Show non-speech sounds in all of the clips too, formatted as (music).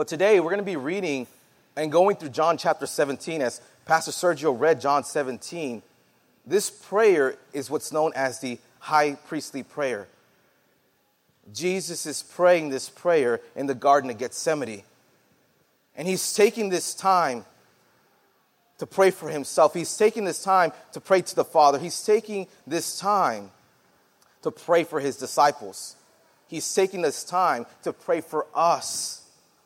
But today we're going to be reading and going through John chapter 17 as Pastor Sergio read John 17. This prayer is what's known as the high priestly prayer. Jesus is praying this prayer in the Garden of Gethsemane. And he's taking this time to pray for himself. He's taking this time to pray to the Father. He's taking this time to pray for his disciples. He's taking this time to pray for us,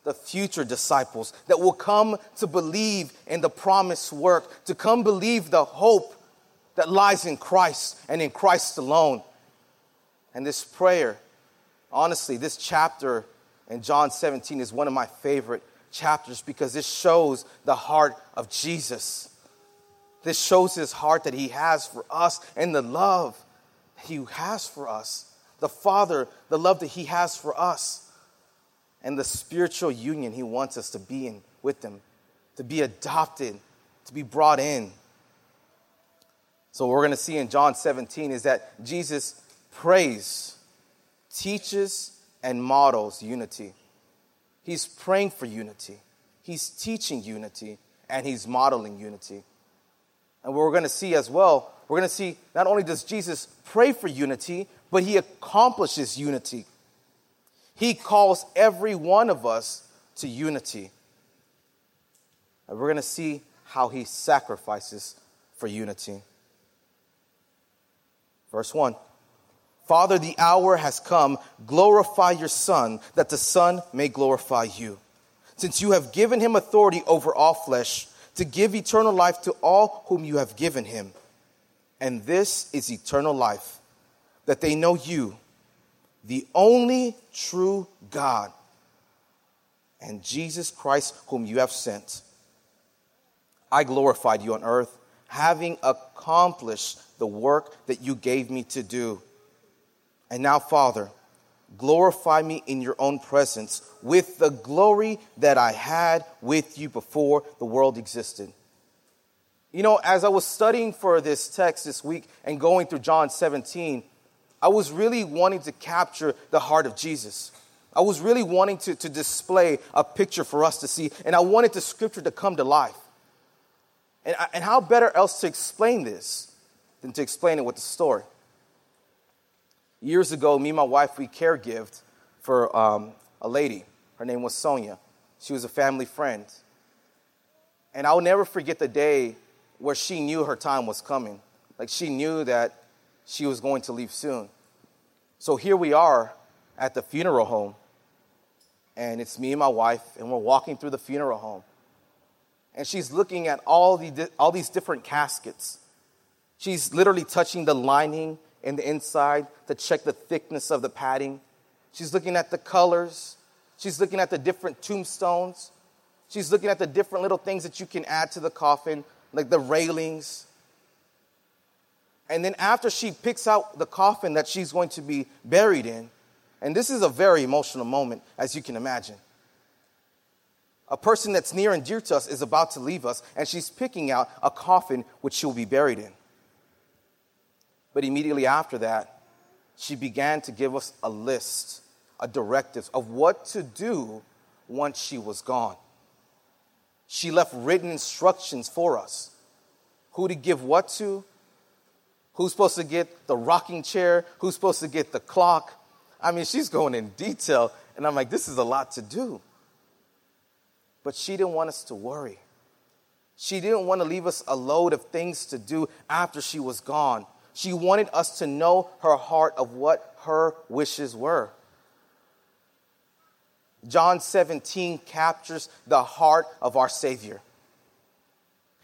the future disciples that will come to believe in the promised work, to come believe the hope that lies in Christ and in Christ alone. And this prayer, honestly, this chapter in John 17 is one of my favorite chapters because it shows the heart of Jesus. This shows his heart that he has for us and the love he has for us. The Father, the love that he has for us, and the spiritual union he wants us to be in with him, to be adopted, to be brought in. So, what we're going to see in John 17 is that Jesus prays, teaches, and models unity. He's praying for unity, he's teaching unity, and he's modeling unity. And what we're going to see as well, we're going to see not only does Jesus pray for unity, but he accomplishes unity. He calls every one of us to unity. And we're going to see how he sacrifices for unity. Verse 1 Father, the hour has come. Glorify your Son, that the Son may glorify you. Since you have given him authority over all flesh, to give eternal life to all whom you have given him. And this is eternal life, that they know you, the only true God, and Jesus Christ, whom you have sent. I glorified you on earth, having accomplished the work that you gave me to do. And now, Father, glorify me in your own presence with the glory that I had with you before the world existed. You know, as I was studying for this text this week and going through John 17, I was really wanting to capture the heart of Jesus. I was really wanting to, to display a picture for us to see, and I wanted the scripture to come to life. And, and how better else to explain this than to explain it with a story. Years ago, me and my wife, we caregived for um, a lady. Her name was Sonia. She was a family friend. And I'll never forget the day where she knew her time was coming. Like she knew that she was going to leave soon. So here we are at the funeral home. And it's me and my wife, and we're walking through the funeral home. And she's looking at all, the, all these different caskets She's literally touching the lining and the inside to check the thickness of the padding. She's looking at the colors. She's looking at the different tombstones. She's looking at the different little things that you can add to the coffin, like the railings. And then after she picks out the coffin that she's going to be buried in, and this is a very emotional moment, as you can imagine. A person that's near and dear to us is about to leave us, and she's picking out a coffin which she'll be buried in. But immediately after that, she began to give us a list, a directive of what to do once she was gone. She left written instructions for us who to give what to, who's supposed to get the rocking chair, who's supposed to get the clock. I mean, she's going in detail, and I'm like, this is a lot to do. But she didn't want us to worry. She didn't want to leave us a load of things to do after she was gone. She wanted us to know her heart of what her wishes were. John 17 captures the heart of our Savior.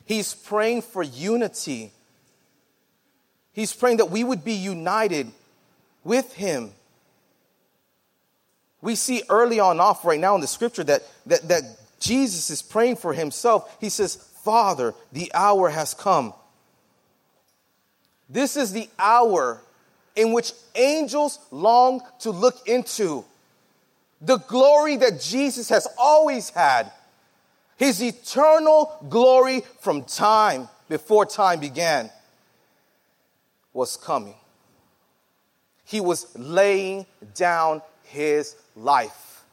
He's praying for unity. He's praying that we would be united with Him. We see early on off right now in the scripture that, that, that Jesus is praying for Himself. He says, Father, the hour has come. This is the hour in which angels long to look into the glory that Jesus has always had, his eternal glory from time before time began, was coming. He was laying down his life.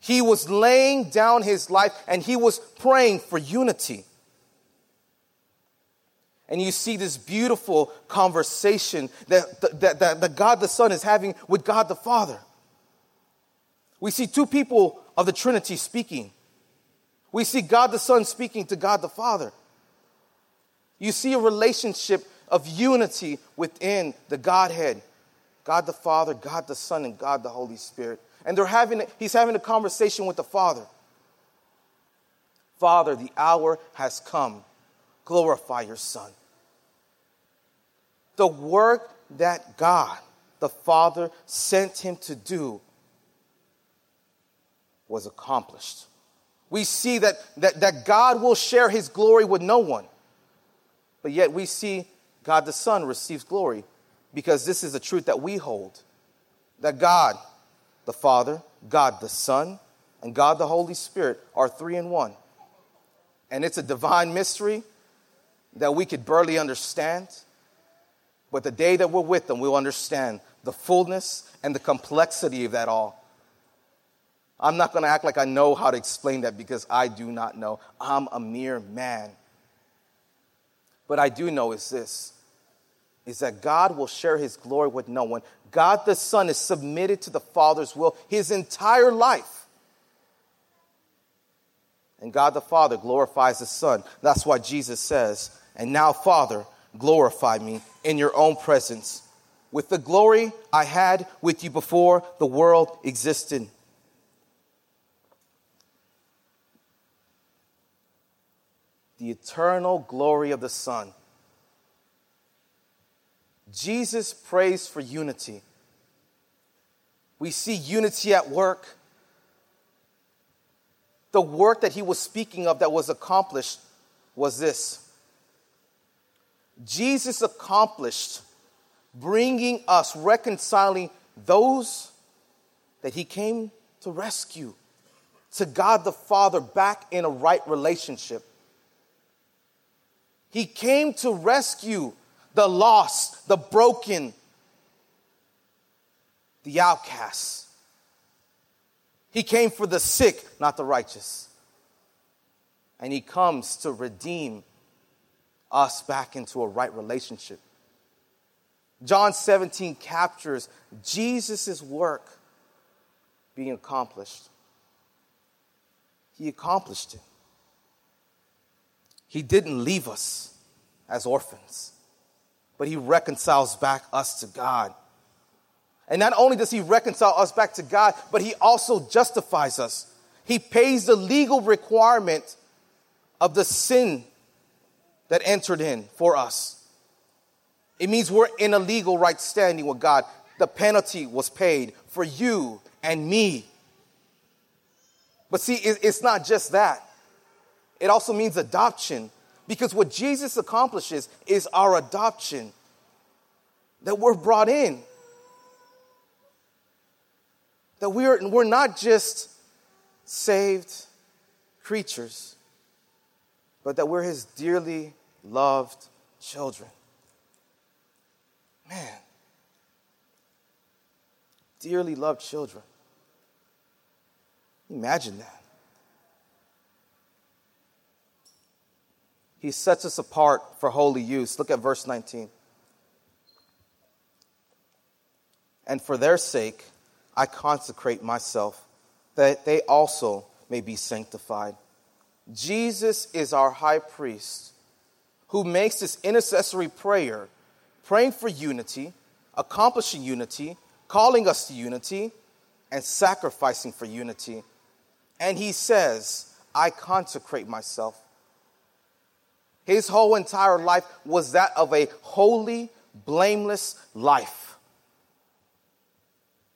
He was laying down his life and he was praying for unity. And you see this beautiful conversation that, that, that, that God the Son is having with God the Father. We see two people of the Trinity speaking. We see God the Son speaking to God the Father. You see a relationship of unity within the Godhead God the Father, God the Son, and God the Holy Spirit. And they're having, he's having a conversation with the Father. Father, the hour has come. Glorify your Son. The work that God, the Father, sent him to do was accomplished. We see that, that, that God will share his glory with no one. But yet we see God the Son receives glory because this is the truth that we hold that God the Father, God the Son, and God the Holy Spirit are three in one. And it's a divine mystery that we could barely understand. But the day that we're with them, we'll understand the fullness and the complexity of that all. I'm not going to act like I know how to explain that because I do not know. I'm a mere man. But I do know is this is that God will share his glory with no one. God the Son is submitted to the Father's will his entire life. And God the Father glorifies the Son. That's why Jesus says, And now, Father, glorify me in your own presence with the glory I had with you before the world existed. The eternal glory of the Son Jesus prays for unity. We see unity at work. The work that he was speaking of that was accomplished was this Jesus accomplished bringing us, reconciling those that he came to rescue to God the Father back in a right relationship. He came to rescue the lost, the broken, the outcasts. He came for the sick, not the righteous. And he comes to redeem us back into a right relationship. John 17 captures Jesus' work being accomplished. He accomplished it. He didn't leave us as orphans but he reconciles back us to God. And not only does he reconcile us back to God, but he also justifies us. He pays the legal requirement of the sin that entered in for us. It means we're in a legal right standing with God. The penalty was paid for you and me. But see, it's not just that, it also means adoption. Because what Jesus accomplishes is our adoption, that we're brought in. That we're, we're not just saved creatures, but that we're his dearly loved children. Man, dearly loved children. Imagine that. He sets us apart for holy use. Look at verse 19. And for their sake, I consecrate myself, that they also may be sanctified. Jesus is our high priest who makes this intercessory prayer, praying for unity, accomplishing unity, calling us to unity, and sacrificing for unity. And he says, I consecrate myself. His whole entire life was that of a holy, blameless life.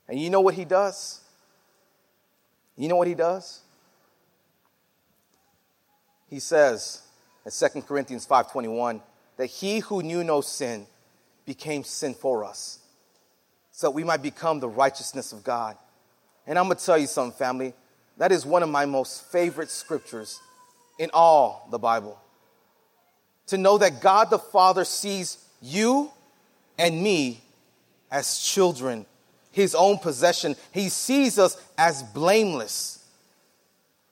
And you know what he does? You know what he does? He says in 2 Corinthians 5:21 that he who knew no sin became sin for us so that we might become the righteousness of God. And I'm going to tell you something family, that is one of my most favorite scriptures in all the Bible to know that God the Father sees you and me as children, his own possession. He sees us as blameless.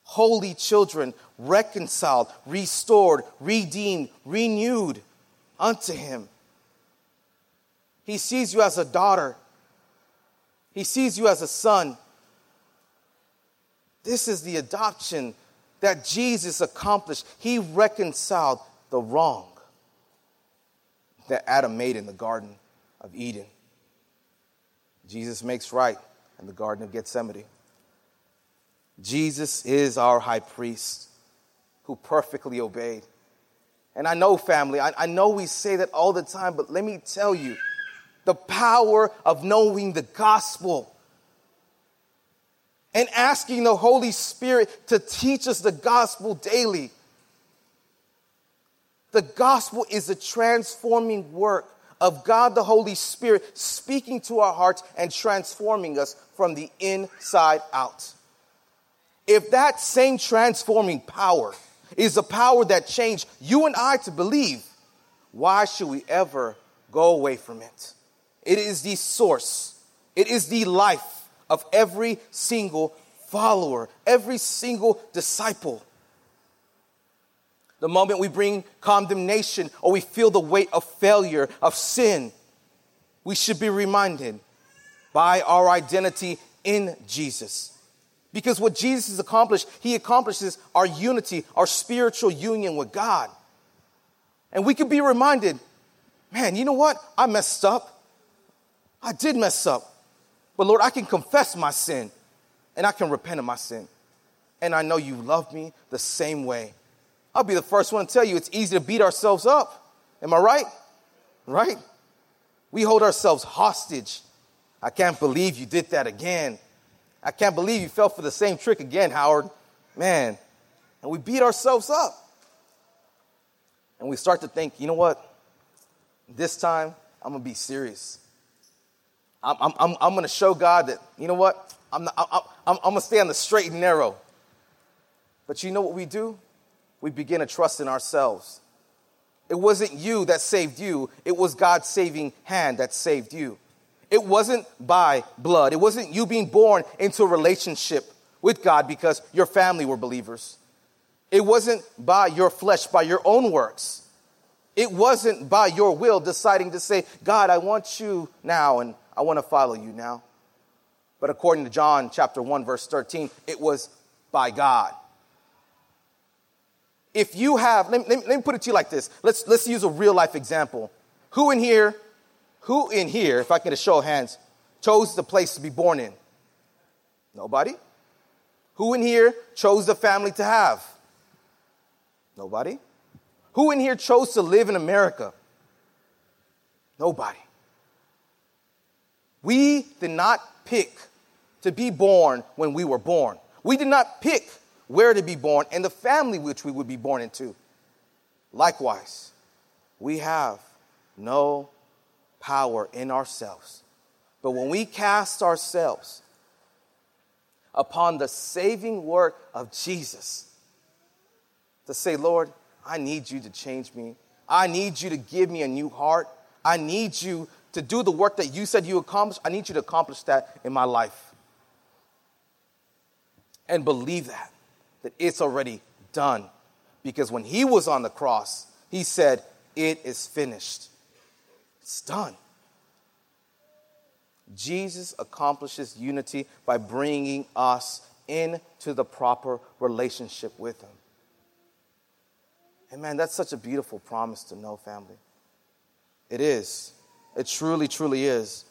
holy children, reconciled, restored, redeemed, renewed unto Him. He sees you as a daughter, He sees you as a son. This is the adoption that Jesus accomplished. He reconciled the wrong that Adam made in the Garden of Eden. Jesus makes right in the Garden of Gethsemane. Jesus is our high priest who perfectly obeyed. And I know, family, I, I, know we say that all the time, but let me tell you the power of knowing the gospel and asking the Holy Spirit to teach us the gospel daily. The gospel is a transforming work of God the Holy Spirit speaking to our hearts and transforming us from the inside out. If that same transforming power is the power that changed you and I to believe, why should we ever go away from it? It is the source, it is the life of every single follower, every single disciple. The moment we bring condemnation or we feel the weight of failure, of sin, we should be reminded by our identity in Jesus. Because what Jesus has accomplished, he accomplishes our unity, our spiritual union with God. And we can be reminded, man, you know what? I messed up. I did mess up. But Lord, I can confess my sin and I can repent of my sin. And I know you love me the same way. I'll be the first one to tell you it's easy to beat ourselves up. Am I right? Right? We hold ourselves hostage. I can't believe you did that again. I can't believe you fell for the same trick again, Howard. Man. And we beat ourselves up. And we start to think, you know what? This time, I'm going to be serious. I'm, I'm, I'm, I'm going to show God that, you know what? I'm, I'm, I'm, I'm going to stay on the straight and narrow. But you know what we do? We begin to trust in ourselves. It wasn't you that saved you, it was God's saving hand that saved you. It wasn't by blood. It wasn't you being born into a relationship with God because your family were believers. It wasn't by your flesh, by your own works. It wasn't by your will deciding to say, God, I want you now and I want to follow you now. But according to John chapter 1 verse 13, it was by God. If you have, let me, let me, put it to you like this. Let's, let's use a real life example. Who in here who in here, if I can just show of hands, chose the place to be born in? Nobody. Who in here chose the family to have? Nobody. Who in here chose to live in America? Nobody. We did not pick to be born when we were born. We did not pick where to be born and the family which we would be born into. Likewise, we have no power in ourselves. But when we cast ourselves upon the saving work of Jesus, to say, Lord, I need you to change me. I need you to give me a new heart. I need you to do the work that you said you accomplished. I need you to accomplish that in my life. And believe that, that it's already done. Because when he was on the cross, he said, It is finished. It's done. Jesus accomplishes unity by bringing us into the proper relationship with Him. And man, that's such a beautiful promise to know, family. It is. It truly, truly is.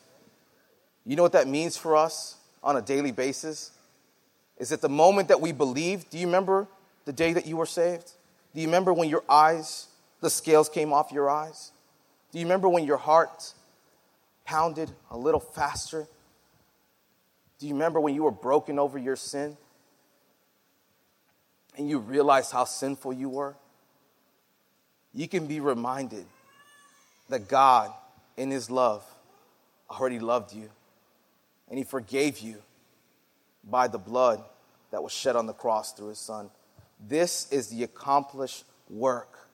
You know what that means for us on a daily basis? Is that the moment that we believe, do you remember the day that you were saved? Do you remember when your eyes, the scales came off your eyes? Do you remember when your heart pounded a little faster? Do you remember when you were broken over your sin and you realized how sinful you were? You can be reminded that God, in His love, already loved you and He forgave you by the blood that was shed on the cross through His Son. This is the accomplished work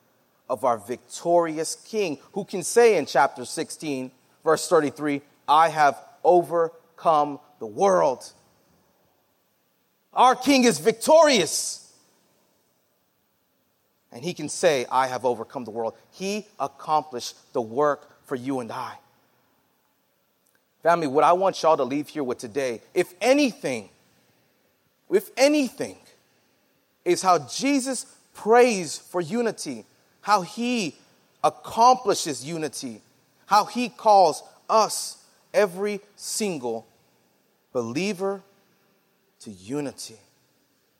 of our victorious King, who can say in chapter 16, verse 33, I have overcome the world. Our King is victorious. And he can say, I have overcome the world. He accomplished the work for you and I. Family, what I want y'all to leave here with today, if anything, if anything, is how Jesus prays for unity, how he accomplishes unity, how he calls us, every single believer, to unity,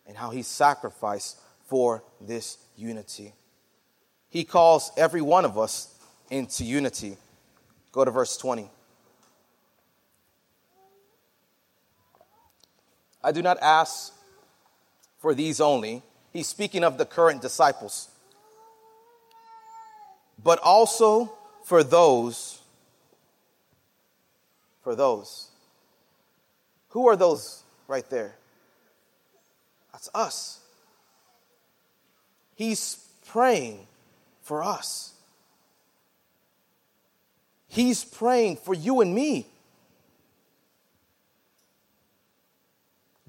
and how he sacrificed for this unity. He calls every one of us into unity. Go to verse 20. I do not ask for these only. He's speaking of the current disciples, but also for those. For those. Who are those right there? That's us. He's praying for us. He's praying for you and me.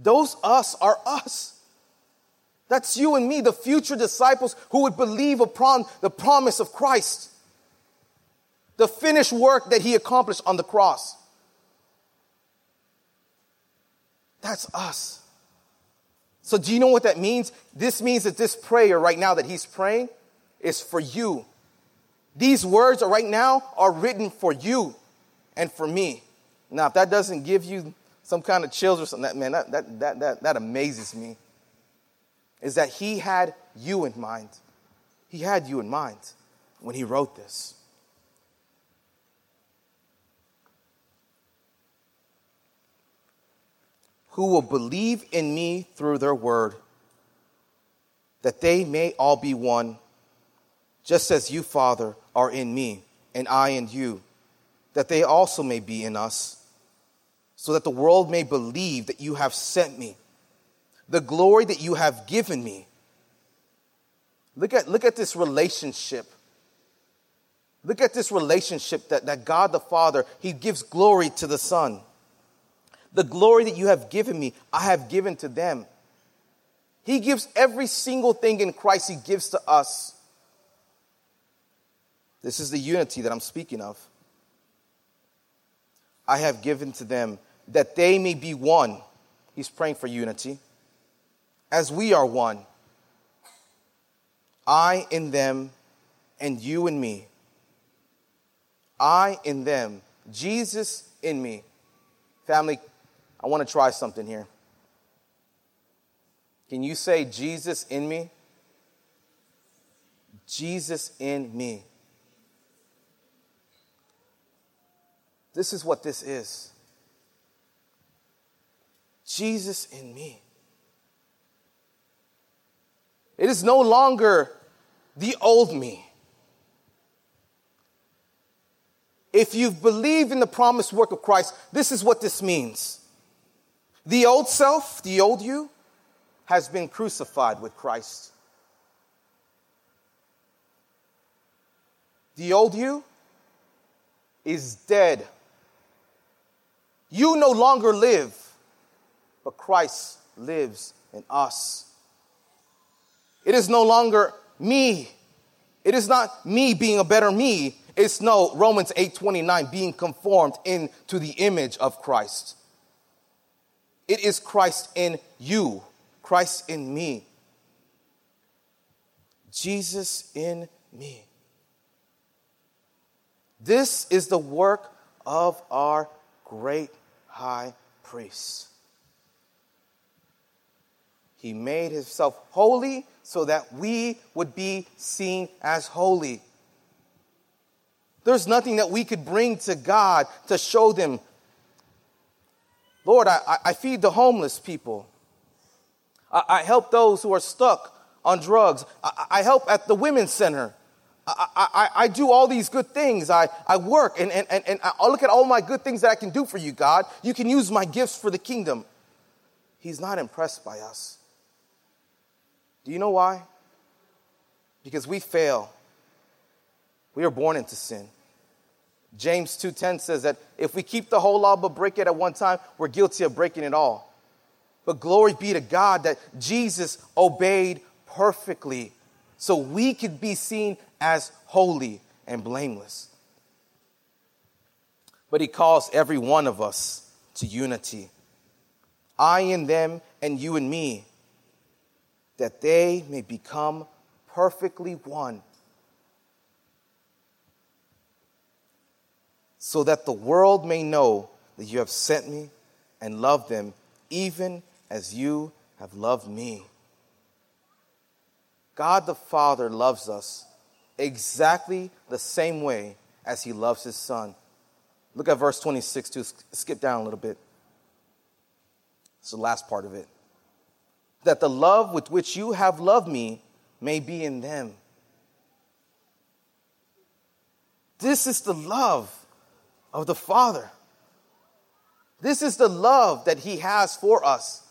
Those us are us. That's you and me, the future disciples who would believe upon the promise of Christ, the finished work that he accomplished on the cross. That's us. So, do you know what that means? This means that this prayer right now that he's praying is for you. These words right now are written for you and for me. Now, if that doesn't give you some kind of chills or something, that, man, that, that, that, that, that amazes me. Is that he had you in mind. He had you in mind when he wrote this. Who will believe in me through their word, that they may all be one, just as you, Father, are in me, and I in you, that they also may be in us so that the world may believe that you have sent me, the glory that you have given me. Look at, look at this relationship. Look at this relationship that, that God the Father, He gives glory to the Son. The glory that you have given me, I have given to them. He gives every single thing in Christ, He gives to us. This is the unity that I'm speaking of. I have given to them that they may be one. He's praying for unity. As we are one. I in them and you in me. I in them. Jesus in me. Family, I want to try something here. Can you say Jesus in me? Jesus in me. This is what this is. Jesus in me. It is no longer the old me. If you've believed in the promised work of Christ, this is what this means. The old self, the old you, has been crucified with Christ. The old you is dead. You no longer live but Christ lives in us. It is no longer me. It is not me being a better me. It's no Romans 8:29 being conformed into the image of Christ. It is Christ in you, Christ in me. Jesus in me. This is the work of our great high priest. He made himself holy so that we would be seen as holy. There's nothing that we could bring to God to show them. Lord, I, I feed the homeless people. I, I, help those who are stuck on drugs. I, I help at the women's center. I, I, do all these good things. I, I work and, and, and, and I look at all my good things that I can do for you, God. You can use my gifts for the kingdom. He's not impressed by us. Do you know why? Because we fail. We are born into sin. James 2:10 says that if we keep the whole law but break it at one time, we're guilty of breaking it all. But glory be to God that Jesus obeyed perfectly so we could be seen as holy and blameless. But he calls every one of us to unity. I and them, and you and me, that they may become perfectly one. So that the world may know that you have sent me and loved them, even as you have loved me. God the Father loves us exactly the same way as he loves his son. Look at verse 26 to skip down a little bit. It's the last part of it. That the love with which you have loved me may be in them. This is the love of the Father. This is the love that He has for us.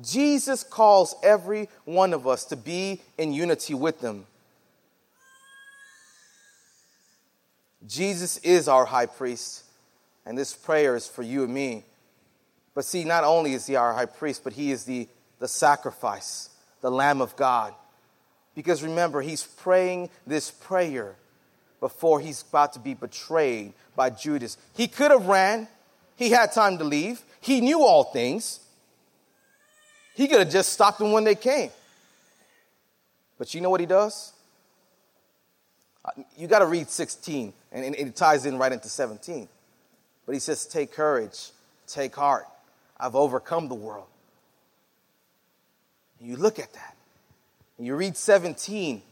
Jesus calls every one of us to be in unity with them. Jesus is our high priest, and this prayer is for you and me. But see, not only is he our high priest, but he is the, the sacrifice, the Lamb of God. Because remember, he's praying this prayer before he's about to be betrayed by Judas. He could have ran, he had time to leave, he knew all things. He could have just stopped them when they came. But you know what he does? Uh, you got to read 16, and it ties in right into 17. But he says, Take courage, take heart. I've overcome the world. And you look at that, and you read 17.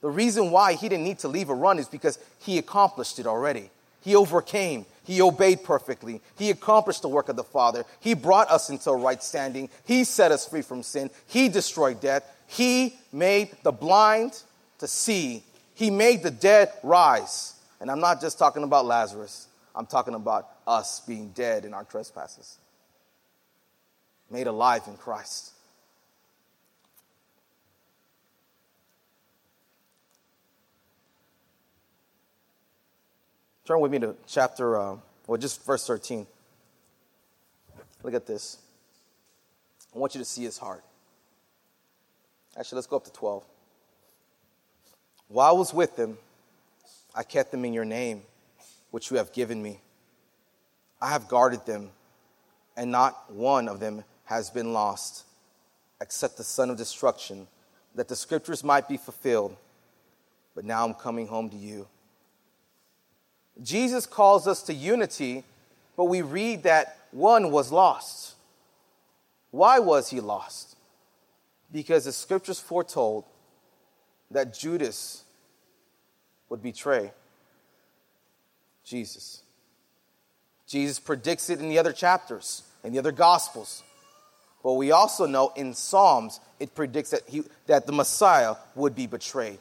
The reason why he didn't need to leave a run is because he accomplished it already. He overcame. He obeyed perfectly. He accomplished the work of the Father. He brought us into a right standing. He set us free from sin. He destroyed death. He made the blind to see. He made the dead rise. And I'm not just talking about Lazarus, I'm talking about us being dead in our trespasses, made alive in Christ. Turn with me to chapter, uh, well, just verse 13. Look at this. I want you to see his heart. Actually, let's go up to 12. While I was with them, I kept them in your name, which you have given me. I have guarded them, and not one of them has been lost, except the son of destruction, that the scriptures might be fulfilled. But now I'm coming home to you. Jesus calls us to unity, but we read that one was lost. Why was he lost? Because the scriptures foretold that Judas would betray Jesus. Jesus predicts it in the other chapters, in the other gospels. But we also know in Psalms, it predicts that, he, that the Messiah would be betrayed.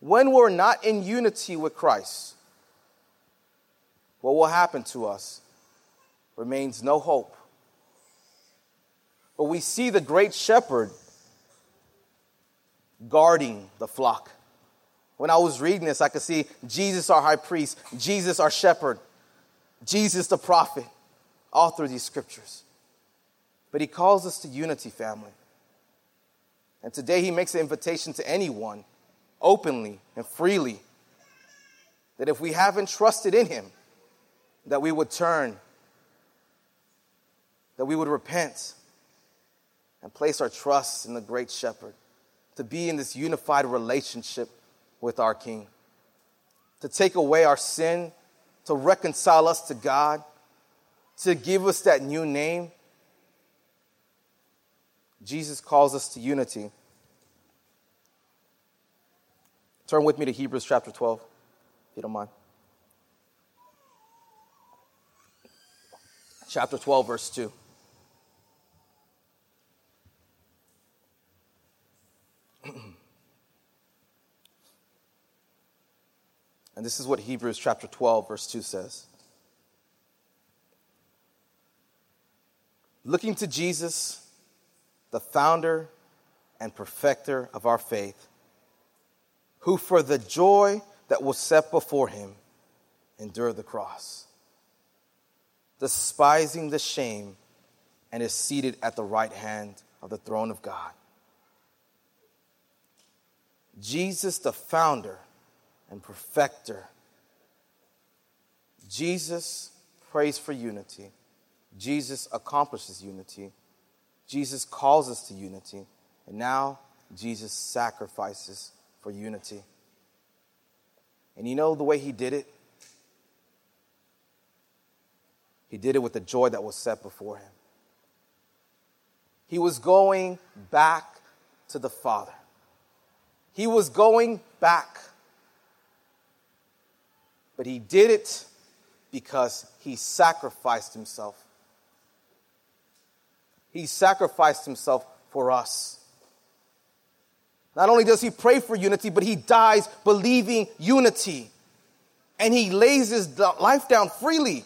When we're not in unity with Christ, what will happen to us? Remains no hope. But we see the great shepherd guarding the flock. When I was reading this, I could see Jesus, our high priest, Jesus, our shepherd, Jesus, the prophet, all through these scriptures. But he calls us to unity, family. And today he makes an invitation to anyone openly and freely that if we haven't trusted in him, that we would turn, that we would repent and place our trust in the great shepherd, to be in this unified relationship with our King, to take away our sin, to reconcile us to God, to give us that new name. Jesus calls us to unity. Turn with me to Hebrews chapter 12, if you don't mind. Chapter 12, verse 2. (clears throat) and this is what Hebrews chapter 12, verse 2 says. Looking to Jesus, the founder and perfecter of our faith who for the joy that was set before him endured the cross, despising the shame, and is seated at the right hand of the throne of God. Jesus, the founder and perfecter. Jesus prays for unity. Jesus accomplishes unity. Jesus calls us to unity. And now Jesus sacrifices for unity. And you know the way he did it? He did it with the joy that was set before him. He was going back to the Father. He was going back. But he did it because he sacrificed himself. He sacrificed himself for us. Not only does he pray for unity, but he dies believing unity. And he lays his life down freely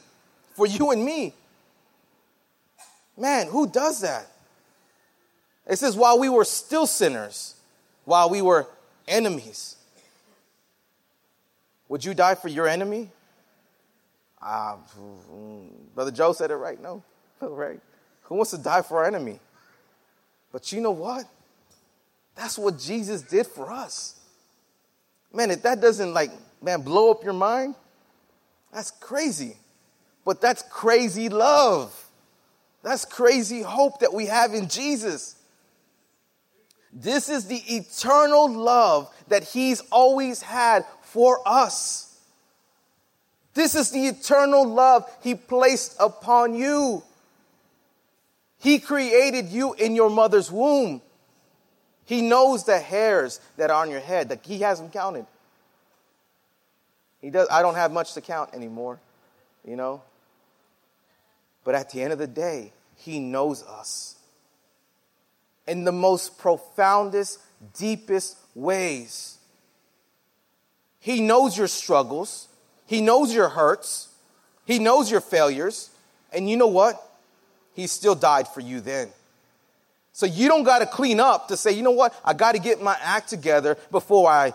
for you and me. Man, who does that? It says, while we were still sinners, while we were enemies. Would you die for your enemy? Uh, Brother Joe said it right. No, (laughs) right. Who wants to die for our enemy? But you know what? That's what Jesus did for us. Man, if that doesn't like, man, blow up your mind, that's crazy. But that's crazy love. That's crazy hope that we have in Jesus. This is the eternal love that He's always had for us. This is the eternal love He placed upon you. He created you in your mother's womb. He knows the hairs that are on your head that He has them counted. He does. I don't have much to count anymore, you know. But at the end of the day, He knows us in the most profoundest, deepest ways. He knows your struggles, He knows your hurts, He knows your failures, and you know what? He still died for you then. So you don't got to clean up to say, you know what? I got to get my act together before I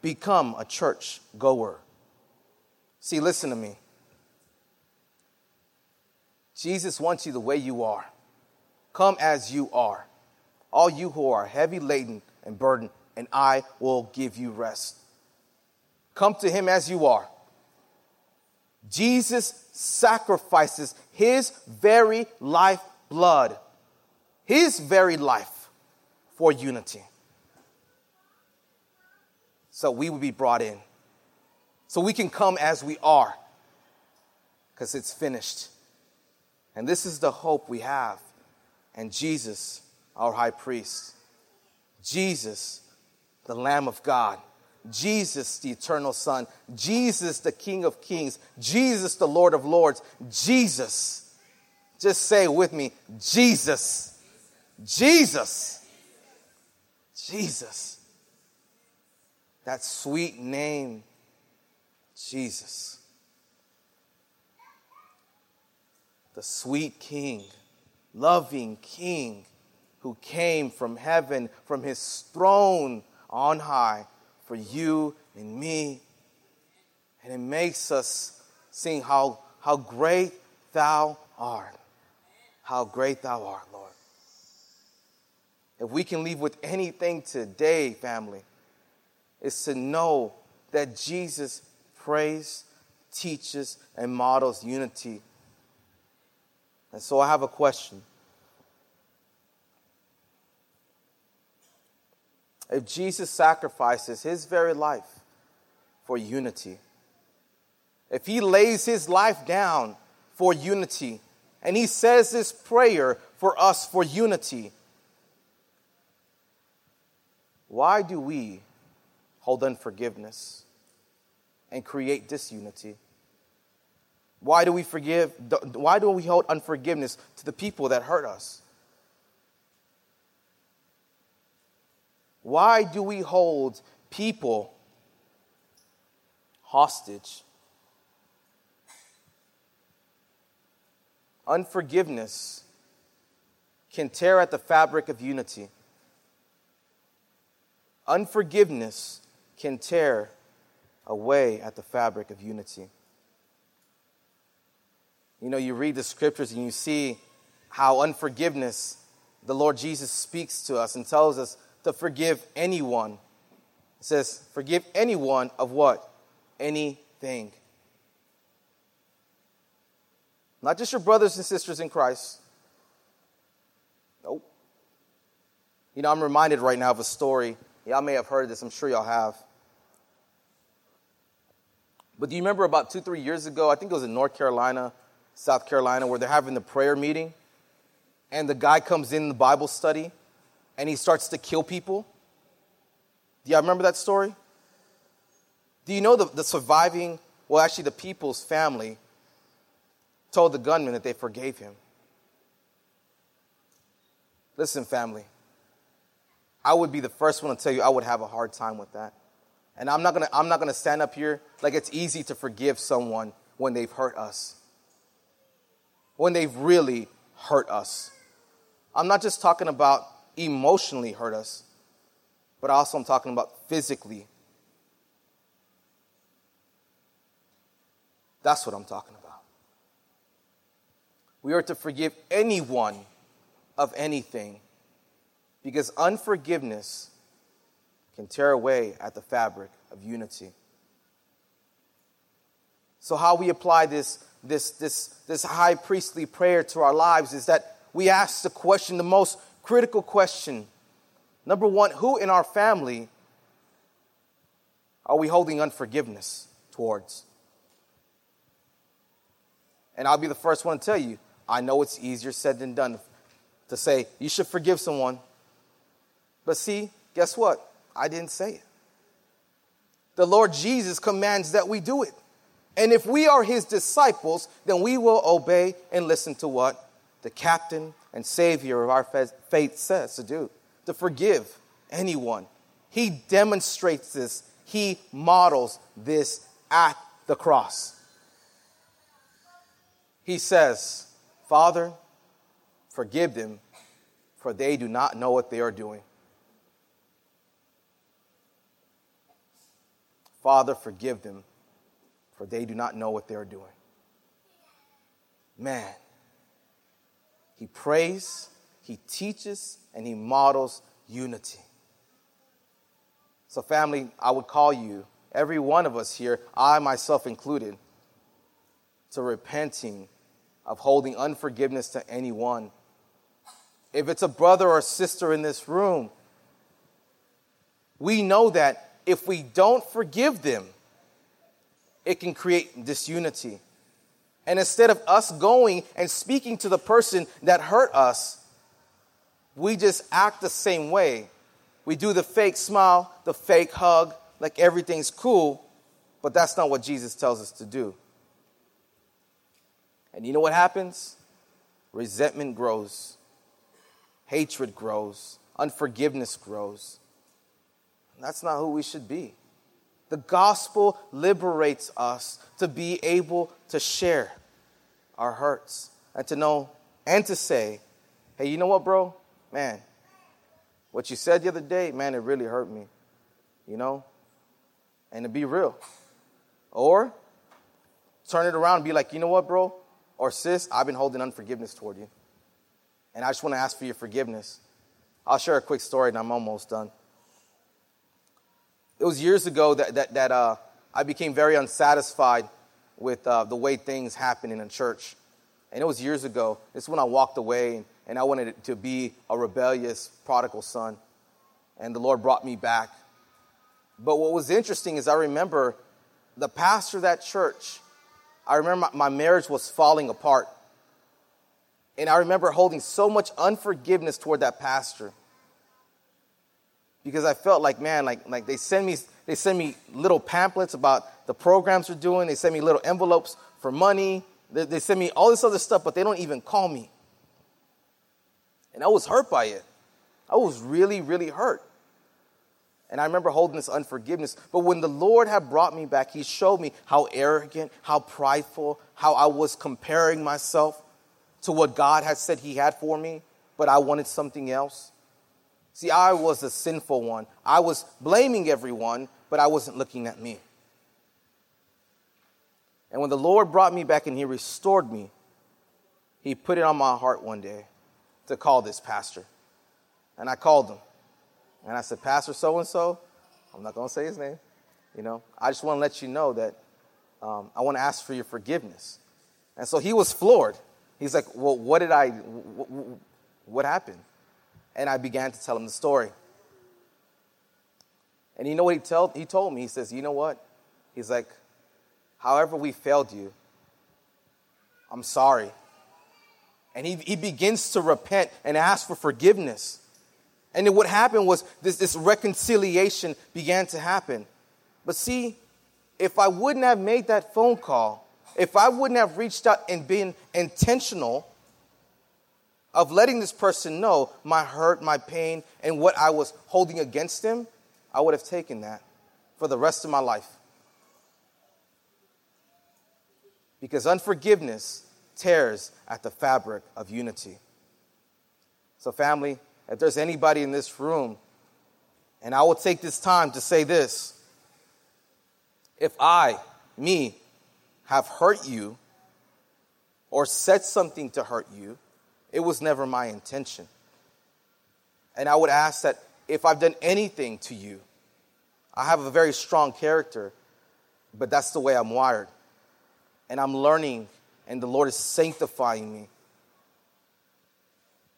become a church goer. See, listen to me. Jesus wants you the way you are. Come as you are all you who are heavy laden and burdened, and I will give you rest. Come to him as you are. Jesus sacrifices his very life blood, his very life for unity. So we will be brought in. So we can come as we are because it's finished. And this is the hope we have. And Jesus our high priest. Jesus, the Lamb of God. Jesus, the eternal Son. Jesus, the King of Kings. Jesus, the Lord of Lords. Jesus. Just say with me Jesus. Jesus. Jesus. That sweet name, Jesus. The sweet King, loving King who came from heaven, from his throne on high for you and me. And it makes us sing how, how great thou art. How great thou art, Lord. If we can leave with anything today, family, is to know that Jesus prays, teaches, and models unity. And so I have a question. if Jesus sacrifices his very life for unity, if he lays his life down for unity, and he says this prayer for us for unity, why do we hold unforgiveness and create disunity? Why do we forgive? Why do we hold unforgiveness to the people that hurt us? Why do we hold people hostage? Unforgiveness can tear at the fabric of unity. Unforgiveness can tear away at the fabric of unity. You know, you read the scriptures and you see how unforgiveness, the Lord Jesus speaks to us and tells us to forgive anyone It says, Forgive anyone of what? Anything. Not just your brothers and sisters in Christ. Nope. You know, I'm reminded right now of a story. Y'all may have heard this, I'm sure y'all have. But do you remember about two, three years ago? I think it was in North Carolina, South Carolina, where they're having the prayer meeting. And the guy comes in the Bible study and he starts to kill people. Do y'all remember that story? Do you know the, the surviving, well, actually, the people's family told the gunman that they forgave him? Listen, family, I would be the first one to tell you I would have a hard time with that. And I'm not gonna, I'm not gonna stand up here like it's easy to forgive someone when they've hurt us, when they've really hurt us. I'm not just talking about emotionally hurt us, but also I'm talking about physically. That's what I'm talking about. We are to forgive anyone of anything because unforgiveness can tear away at the fabric of unity. So, how we apply this, this, this, this high priestly prayer to our lives is that we ask the question, the most critical question. Number one, who in our family are we holding unforgiveness towards? And I'll be the first one to tell you, I know it's easier said than done to say, you should forgive someone. But see, guess what? I didn't say it. The Lord Jesus commands that we do it. And if we are his disciples, then we will obey and listen to what the captain and savior of our faith says to do to forgive anyone. He demonstrates this, he models this at the cross. He says, Father, forgive them, for they do not know what they are doing. Father, forgive them, for they do not know what they are doing. Man, he prays, he teaches, and he models unity. So, family, I would call you, every one of us here, I myself included, to repenting of holding unforgiveness to anyone. If it's a brother or sister in this room, we know that if we don't forgive them, it can create disunity. And instead of us going and speaking to the person that hurt us, we just act the same way. We do the fake smile, the fake hug, like everything's cool, but that's not what Jesus tells us to do. And you know what happens? Resentment grows, hatred grows, unforgiveness grows. That's not who we should be. The gospel liberates us to be able to share our hurts and to know and to say, hey, you know what, bro? Man, what you said the other day, man, it really hurt me. You know? And to be real. Or turn it around and be like, you know what, bro? Or sis, I've been holding unforgiveness toward you. And I just want to ask for your forgiveness. I'll share a quick story and I'm almost done. It was years ago that, that, that uh, I became very unsatisfied with uh, the way things happen in a church. And it was years ago. Is when I walked away and, I wanted to be a rebellious prodigal son. And the Lord brought me back. But what was interesting is I remember the pastor of that church, I remember my marriage was falling apart. And I remember holding so much unforgiveness toward that pastor because I felt like, man, like, like they send me they send me little pamphlets about the programs we're doing. They send me little envelopes for money. They, they send me all this other stuff, but they don't even call me. And I was hurt by it. I was really, really hurt. And I remember holding this unforgiveness. But when the Lord had brought me back, He showed me how arrogant, how prideful, how I was comparing myself to what God had said He had for me, but I wanted something else. See, I was the sinful one. I was blaming everyone, but I wasn't looking at me. And when the Lord brought me back and He restored me, He put it on my heart one day to call this pastor. And I called him. And I said, Pastor so and so, I'm not going to say his name. You know, I just want to let you know that um, I want to ask for your forgiveness. And so he was floored. He's like, Well, what did I, what, what happened? And I began to tell him the story. And you know what he, tell, he told me? He says, You know what? He's like, However, we failed you, I'm sorry. And he, he begins to repent and ask for forgiveness. And then what happened was this, this reconciliation began to happen. But see, if I wouldn't have made that phone call, if I wouldn't have reached out and been intentional of letting this person know my hurt, my pain, and what I was holding against them, I would have taken that for the rest of my life. Because unforgiveness tears at the fabric of unity. So, family, if there's anybody in this room, and I will take this time to say this if I, me, have hurt you or said something to hurt you, it was never my intention. And I would ask that if I've done anything to you, I have a very strong character, but that's the way I'm wired. And I'm learning, and the Lord is sanctifying me.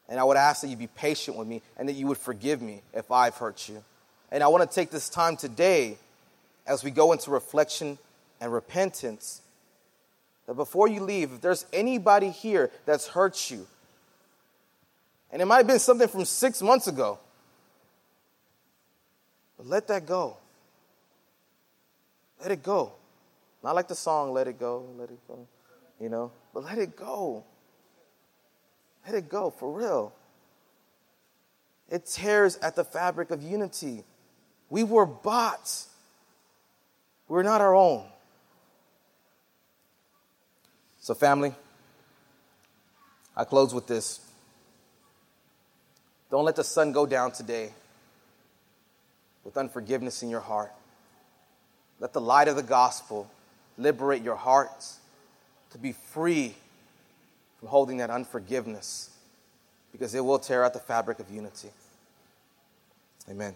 And I would ask that you be patient with me and that you would forgive me if I've hurt you. And I want to take this time today as we go into reflection and repentance that before you leave, if there's anybody here that's hurt you, and it might have been something from six months ago, but let that go. Let it go. Not like the song, Let It Go, Let It Go, you know, but let it go. Let it go, for real. It tears at the fabric of unity. We were bought, we're not our own. So, family, I close with this. Don't let the sun go down today with unforgiveness in your heart. Let the light of the gospel liberate your hearts to be free from holding that unforgiveness because it will tear out the fabric of unity. Amen.